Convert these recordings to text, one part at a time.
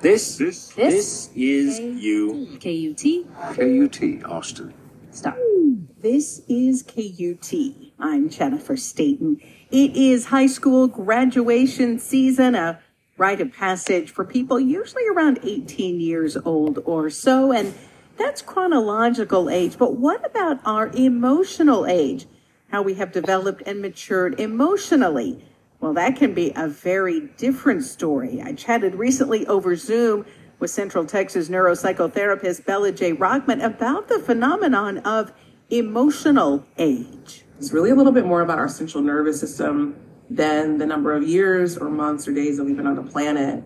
This, This- this, is you. K-U-T. KUT, Austin. Stop. This is KUT. I'm Jennifer Stayton. It is high school graduation season, a rite of passage for people usually around 18 years old or so, and that's chronological age. But what about our emotional age? How we have developed and matured emotionally? Well, that can be a very different story. I chatted recently over Zoom with Central Texas neuropsychotherapist Bella J. Rockman about the phenomenon of emotional age. It's really a little bit more about our central nervous system than the number of years or months or days that we've been on the planet.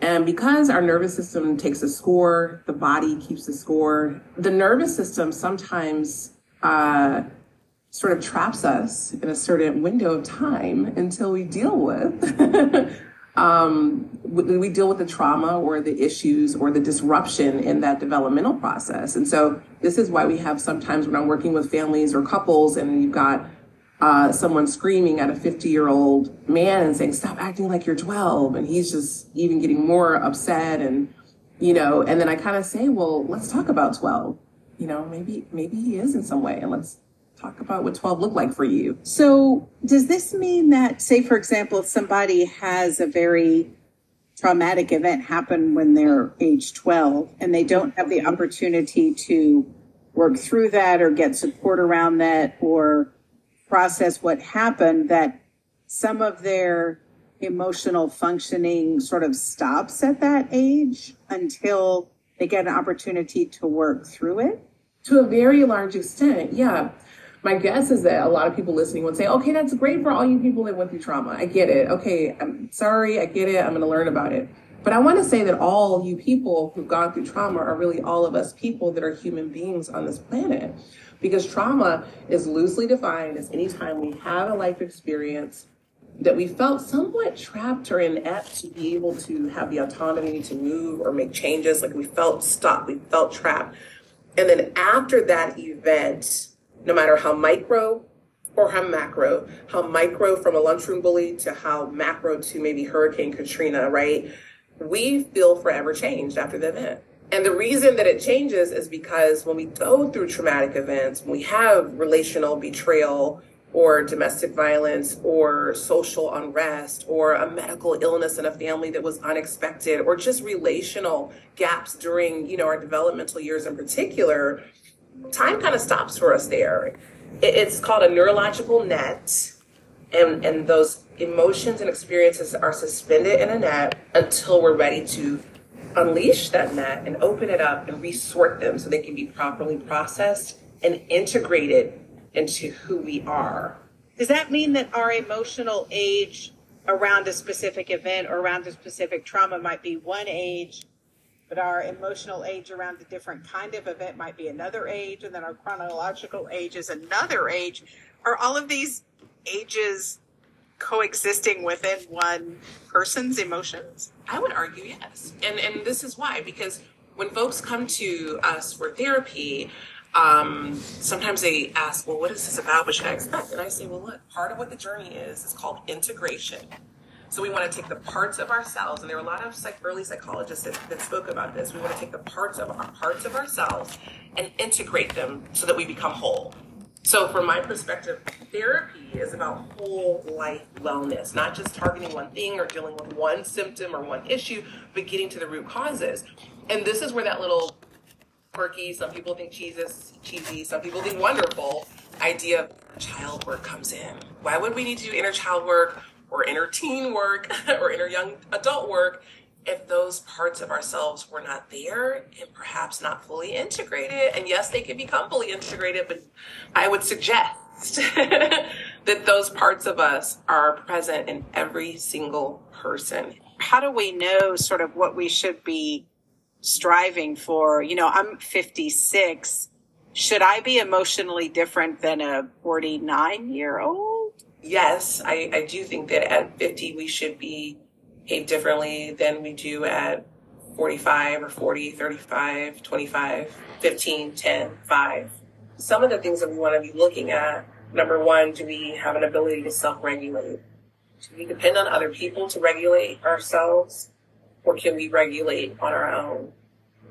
And because our nervous system takes a score, the body keeps a score, the nervous system sometimes uh, sort of traps us in a certain window of time until we deal with. um, we deal with the trauma or the issues or the disruption in that developmental process. And so this is why we have sometimes when I'm working with families or couples and you've got uh, someone screaming at a 50 year old man and saying, stop acting like you're 12. And he's just even getting more upset. And, you know, and then I kind of say, well, let's talk about 12. You know, maybe, maybe he is in some way. And let's talk about what 12 looked like for you. So, does this mean that, say, for example, if somebody has a very traumatic event happen when they're age 12 and they don't have the opportunity to work through that or get support around that or process what happened, that some of their emotional functioning sort of stops at that age until they get an opportunity to work through it? To a very large extent, yeah. My guess is that a lot of people listening would say, okay, that's great for all you people that went through trauma. I get it. Okay, I'm sorry, I get it. I'm going to learn about it. But I want to say that all you people who've gone through trauma are really all of us people that are human beings on this planet. Because trauma is loosely defined as any time we have a life experience that we felt somewhat trapped or inept to be able to have the autonomy to move or make changes. Like we felt stuck, we felt trapped. And then after that event, no matter how micro or how macro, how micro from a lunchroom bully to how macro to maybe Hurricane Katrina, right? We feel forever changed after the event. And the reason that it changes is because when we go through traumatic events, when we have relational betrayal or domestic violence or social unrest or a medical illness in a family that was unexpected or just relational gaps during, you know, our developmental years in particular, time kind of stops for us there. It- It's called a neurological net, and and those emotions and experiences are suspended in a net until we're ready to unleash that net and open it up and resort them so they can be properly processed and integrated into who we are. Does that mean that our emotional age around a specific event or around a specific trauma might be one age, but our emotional age around a different kind of event might be another age, and then our chronological age is another age? Are all of these ages coexisting within one person's emotions? I would argue yes. And and this is why because when folks come to us for therapy, um, sometimes they ask, "Well, what is this about? What should I expect?" And I say, "Well, look, part of what the journey is is called integration." So we want to take the parts of ourselves, and there are a lot of psych- early psychologists that, that spoke about this. We want to take the parts of our parts of ourselves and integrate them so that we become whole. So, from my perspective, therapy is about whole life wellness, not just targeting one thing or dealing with one symptom or one issue, but getting to the root causes. And this is where that little quirky, some people think cheesy, cheesy, some people think wonderful idea of child work comes in. Why would we need to do inner child work or inner teen work or inner young adult work if those parts of ourselves were not there and perhaps not fully integrated? And yes, they can become fully integrated, but I would suggest that those parts of us are present in every single person. How do we know sort of what we should be striving for? You know, I'm 56. Should I be emotionally different than a 49 year old? yes, I, I do think that at 50 we should be behave differently than we do at 45 or 40, 35, 25, 15, 10, 5. Some of the things that we want to be looking at number one, do we have an ability to self regulate? Do we depend on other people to regulate ourselves? or can we regulate on our own?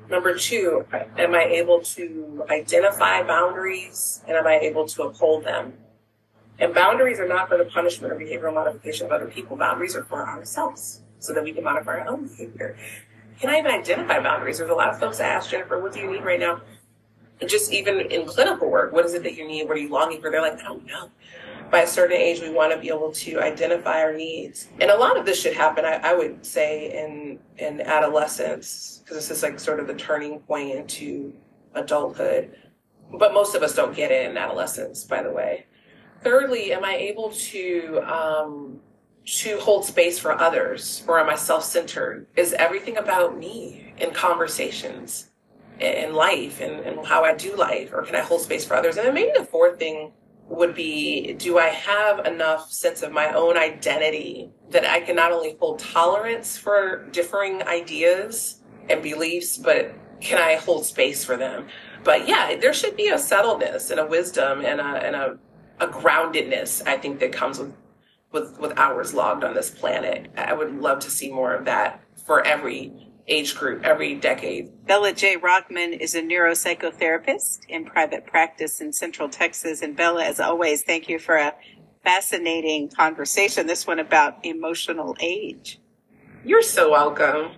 Number two, am I able to identify boundaries and am I able to uphold them? And boundaries are not for the punishment or behavioral modification of other people. Boundaries are for ourselves so that we can modify our own behavior. Can I even identify boundaries? There's a lot of folks that ask Jennifer, what do you need right now? Just even in clinical work, what is it that you need? What are you longing for? They're like, I don't know by a certain age, we want to be able to identify our needs. And a lot of this should happen, I, I would say, in in adolescence, because this is like sort of the turning point into adulthood. But most of us don't get it in adolescence, by the way. Thirdly, am I able to um, to hold space for others, or am I self-centered? Is everything about me in conversations, in life, and, and how I do life, or can I hold space for others? And then maybe the fourth thing would be do I have enough sense of my own identity that I can not only hold tolerance for differing ideas and beliefs, but can I hold space for them? But yeah, there should be a settledness and a wisdom and a and a, a groundedness, I think, that comes with, with with hours logged on this planet. I would love to see more of that for every age group every decade. Bella J. Rockman is a neuropsychotherapist in private practice in Central Texas. And Bella, as always, thank you for a fascinating conversation. This one about emotional age. You're so welcome.